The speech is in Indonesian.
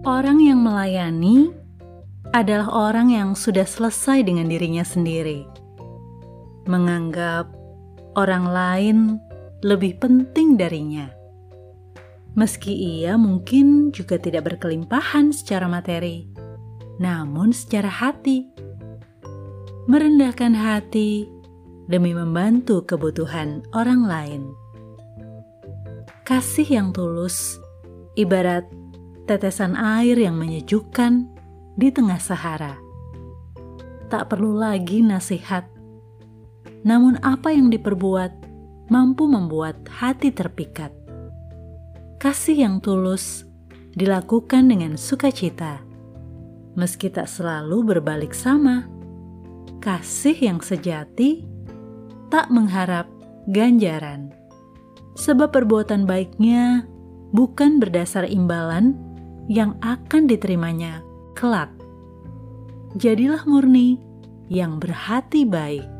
Orang yang melayani adalah orang yang sudah selesai dengan dirinya sendiri, menganggap orang lain lebih penting darinya. Meski ia mungkin juga tidak berkelimpahan secara materi, namun secara hati, merendahkan hati demi membantu kebutuhan orang lain. Kasih yang tulus ibarat tetesan air yang menyejukkan di tengah Sahara. Tak perlu lagi nasihat, namun apa yang diperbuat mampu membuat hati terpikat. Kasih yang tulus dilakukan dengan sukacita, meski tak selalu berbalik sama. Kasih yang sejati tak mengharap ganjaran, sebab perbuatan baiknya bukan berdasar imbalan yang akan diterimanya kelak. Jadilah murni yang berhati baik.